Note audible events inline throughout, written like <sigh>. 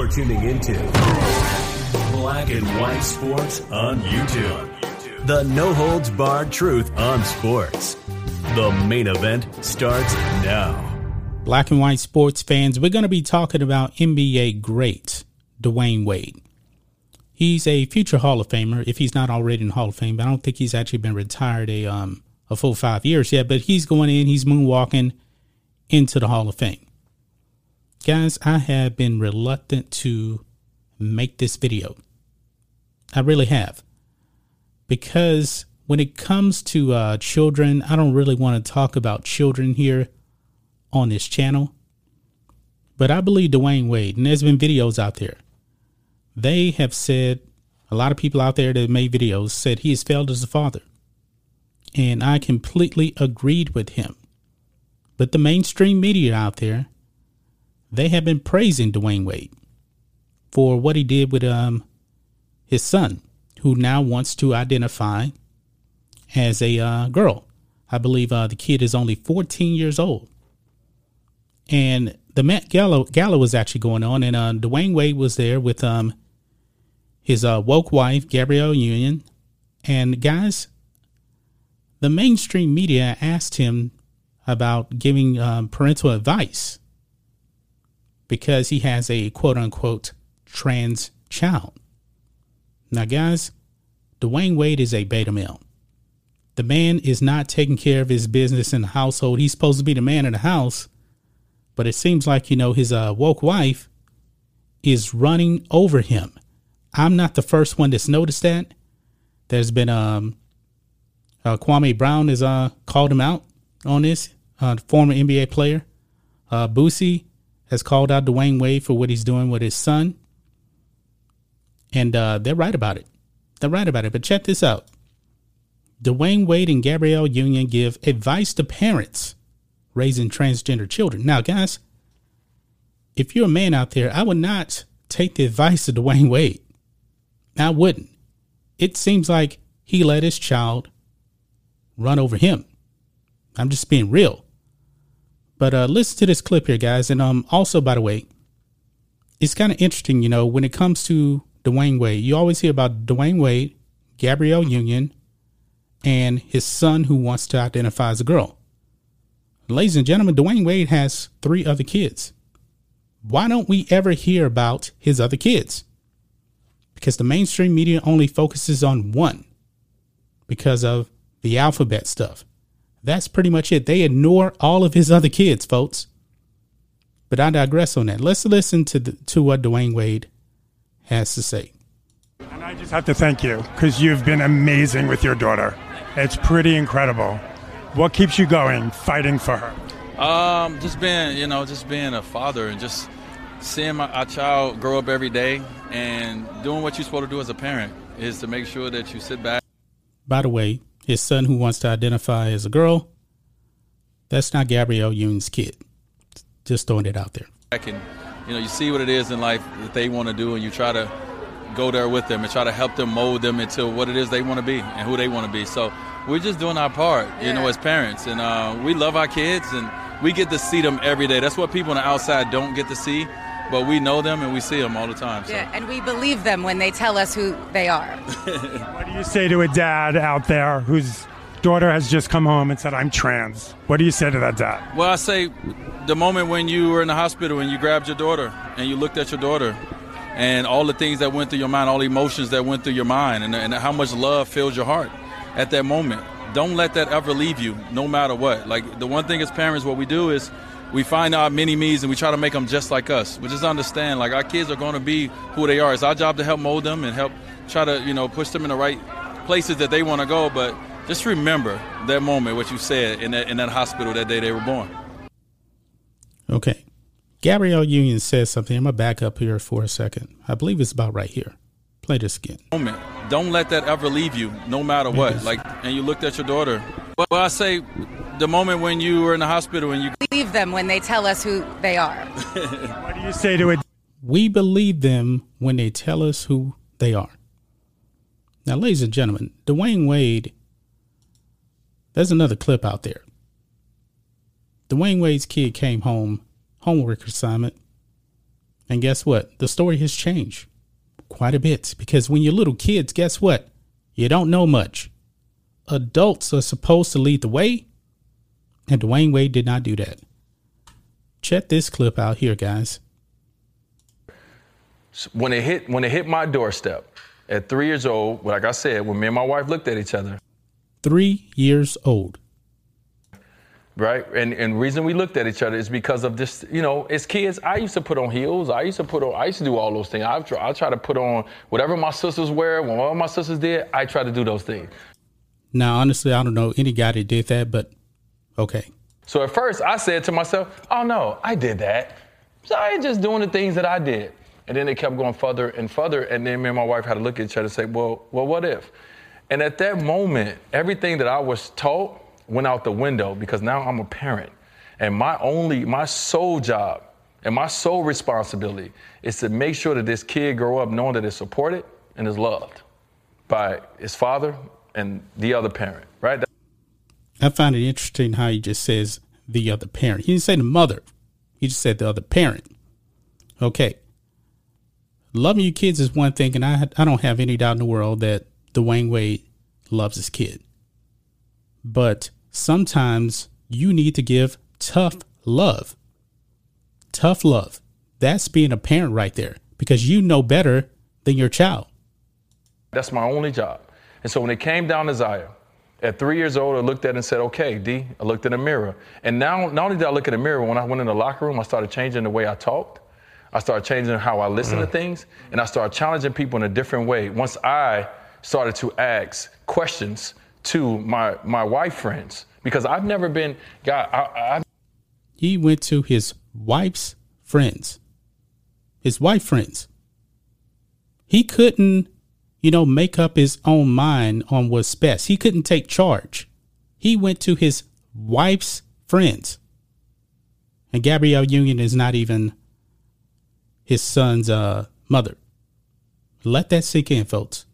You're tuning into Black and White Sports on YouTube. The no holds barred truth on sports. The main event starts now. Black and white sports fans, we're going to be talking about NBA great Dwyane Wade. He's a future Hall of Famer if he's not already in Hall of Fame. But I don't think he's actually been retired a um a full five years yet, but he's going in, he's moonwalking into the Hall of Fame. Guys, I have been reluctant to make this video. I really have. Because when it comes to uh, children, I don't really want to talk about children here on this channel. But I believe Dwyane Wade, and there's been videos out there. They have said, a lot of people out there that made videos said he has failed as a father. And I completely agreed with him. But the mainstream media out there they have been praising Dwyane Wade for what he did with um his son, who now wants to identify as a uh, girl. I believe uh, the kid is only 14 years old. And the Met Gala, Gala was actually going on, and uh, Dwyane Wade was there with um his uh, woke wife, Gabrielle Union. And guys, the mainstream media asked him about giving um, parental advice because he has a quote unquote trans child. Now, guys, Dwyane Wade is a beta male. The man is not taking care of his business in the household. He's supposed to be the man of the house, but it seems like, you know, his uh, woke wife is running over him. I'm not the first one that's noticed that. There's been um, uh, Kwame Brown has uh, called him out on this, uh, former NBA player. Uh, Boosie has called out Dwyane Wade for what he's doing with his son. And uh, they're right about it. They're right about it. But check this out Dwyane Wade and Gabrielle Union give advice to parents raising transgender children. Now, guys, if you're a man out there, I would not take the advice of Dwyane Wade. I wouldn't. It seems like he let his child run over him. I'm just being real. But uh, listen to this clip here, guys. And um, also, by the way, it's kind of interesting, you know, when it comes to Dwyane Wade, you always hear about Dwyane Wade, Gabrielle Union, and his son who wants to identify as a girl. Ladies and gentlemen, Dwyane Wade has three other kids. Why don't we ever hear about his other kids? Because the mainstream media only focuses on one because of the alphabet stuff. That's pretty much it. They ignore all of his other kids, folks. But I digress on that. Let's listen to the, to what Dwyane Wade has to say. And I just have to thank you because you've been amazing with your daughter. It's pretty incredible. What keeps you going, fighting for her? Um, just being, you know, just being a father and just seeing my our child grow up every day and doing what you're supposed to do as a parent is to make sure that you sit back. By the way, his son who wants to identify as a girl. That's not Gabrielle Union's kid. Just throwing it out there. And, you know, you see what it is in life that they want to do, and you try to go there with them and try to help them mold them into what it is they want to be and who they want to be. So we're just doing our part, you yeah. know, as parents, and uh, we love our kids, and we get to see them every day. That's what people on the outside don't get to see but we know them and we see them all the time. So. Yeah, and we believe them when they tell us who they are. <laughs> what do you say to a dad out there whose daughter has just come home and said, I'm trans? What do you say to that dad? Well, I say the moment when you were in the hospital and you grabbed your daughter and you looked at your daughter and all the things that went through your mind, all the emotions that went through your mind, and, and how much love filled your heart at that moment. Don't let that ever leave you, no matter what. Like the one thing as parents, what we do is we find our mini me's and we try to make them just like us. We just understand like our kids are going to be who they are. It's our job to help mold them and help try to you know push them in the right places that they want to go. But just remember that moment, what you said in that in that hospital that day they were born. Okay, Gabrielle Union says something. I'm gonna back up here for a second. I believe it's about right here. Play this again. Moment. Don't let that ever leave you, no matter what. Like, and you looked at your daughter. But I say the moment when you were in the hospital and you believe them when they tell us who they are. <laughs> what do you say to it? We believe them when they tell us who they are. Now, ladies and gentlemen, Dwyane Wade, there's another clip out there. Dwyane Wade's kid came home, homework assignment, And guess what? The story has changed quite a bit because when you're little kids, guess what? You don't know much. Adults are supposed to lead the way, and Dwyane Wade did not do that. Check this clip out here, guys. When it hit when it hit my doorstep at three years old, like I said, when me and my wife looked at each other. Three years old right? And and reason we looked at each other is because of this. You know, as kids, I used to put on heels. I used to put on. I used to do all those things. I try. I try to put on whatever my sisters wear. When all my sisters did, I try to do those things. Now, honestly, I don't know any guy that did that, but okay. So at first, I said to myself, "Oh no, I did that. So I ain't just doing the things that I did." And then it kept going further and further. And then me and my wife had to look at each other and say, "Well, well, what if?" And at that moment, everything that I was taught went out the window because now I'm a parent. And my only, my sole job and my sole responsibility is to make sure that this kid grow up knowing that it's supported and is loved by his father and the other parent, right? I find it interesting how he just says the other parent. He didn't say the mother. He just said the other parent. Okay. Loving your kids is one thing, and I I don't have any doubt in the world that Dwyane Wade loves his kid. But sometimes you need to give tough love. Tough love. That's being a parent right there because you know better than your child. That's my only job. And so when it came down to Zaya, at three years old, I looked at it and said, okay, D, I looked in the mirror. And now, not only did I look in the mirror, when I went in the locker room, I started changing the way I talked. I started changing how I listen mm. to things. And I started challenging people in a different way. Once I started to ask questions to my my wife friends because I've never been God. I, I, he went to his wife's friends, his wife friends. He couldn't, you know, make up his own mind on what's best. He couldn't take charge. He went to his wife's friends, and Gabrielle Union is not even his son's uh, mother. Let that sink in, folks.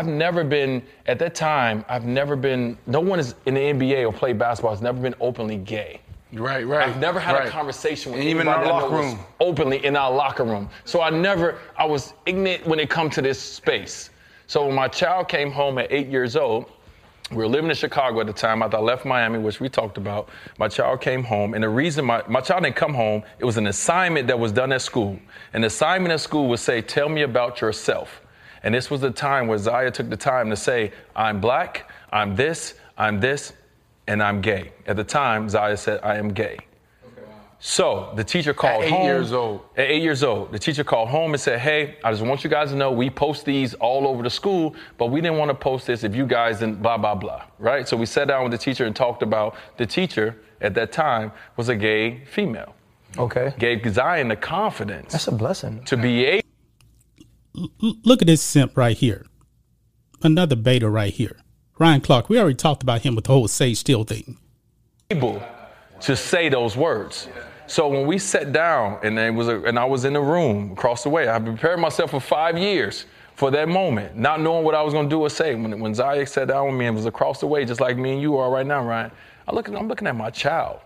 I've never been, at that time, I've never been, no one is in the NBA or played basketball has never been openly gay. Right, right. I've never had right. a conversation with and even in our locker room. openly in our locker room. So I never, I was ignorant when it come to this space. So when my child came home at eight years old, we were living in Chicago at the time. After I left Miami, which we talked about, my child came home. And the reason my, my child didn't come home, it was an assignment that was done at school. An assignment at school would say, Tell me about yourself. And this was the time where Zaya took the time to say, I'm black, I'm this, I'm this, and I'm gay. At the time, Zaya said, I am gay. So the teacher called at eight home. years old. At eight years old, the teacher called home and said, "Hey, I just want you guys to know we post these all over the school, but we didn't want to post this if you guys didn't blah blah blah." Right? So we sat down with the teacher and talked about the teacher at that time was a gay female. Okay. Gave Zion the confidence. That's a blessing. To be able look at this simp right here. Another beta right here. Ryan Clark, we already talked about him with the whole Sage Steele thing. Able to say those words. So when we sat down and it was a, and I was in the room across the way, I prepared myself for five years for that moment, not knowing what I was going to do or say. When, when Zayek sat down with me and was across the way, just like me and you are right now, Ryan, I look, I'm looking at my child.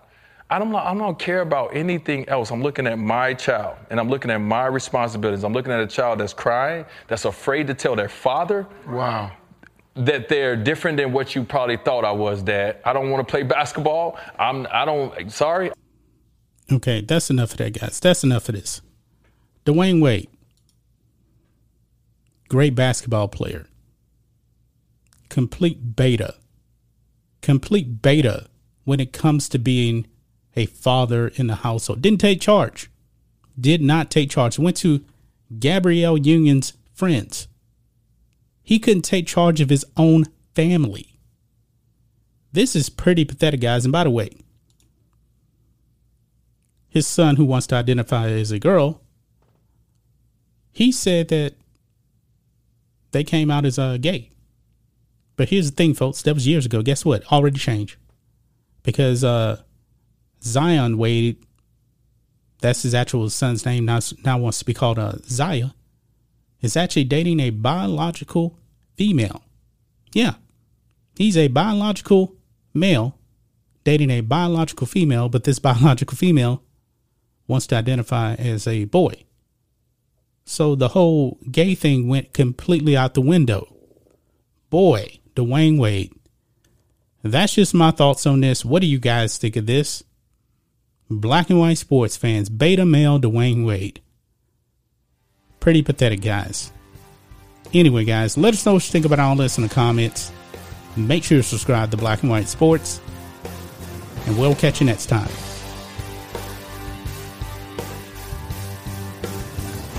I don't, I don't care about anything else. I'm looking at my child and I'm looking at my responsibilities. I'm looking at a child that's crying, that's afraid to tell their father. Wow. That they're different than what you probably thought I was, Dad. I don't want to play basketball. I'm, I don't, sorry. Okay, that's enough of that, guys. That's enough of this. Dwyane Wade, great basketball player. Complete beta. Complete beta when it comes to being a father in the household. Didn't take charge. Did not take charge. Went to Gabrielle Union's friends. He couldn't take charge of his own family. This is pretty pathetic, guys. And by the way, his son, who wants to identify as a girl, he said that they came out as uh, gay. But here's the thing, folks. That was years ago. Guess what? Already changed. Because uh, Zion Wade, that's his actual son's name, now, now wants to be called uh, Zaya, is actually dating a biological female. Yeah, he's a biological male dating a biological female, but this biological female wants to identify as a boy. So the whole gay thing went completely out the window. Boy, Dwyane Wade. That's just my thoughts on this. What do you guys think of this? Black and white sports fans, beta male Dwyane Wade. Pretty pathetic, guys. Anyway, guys, let us know what you think about all this in the comments. Make sure to subscribe to Black and White Sports. And we'll catch you next time.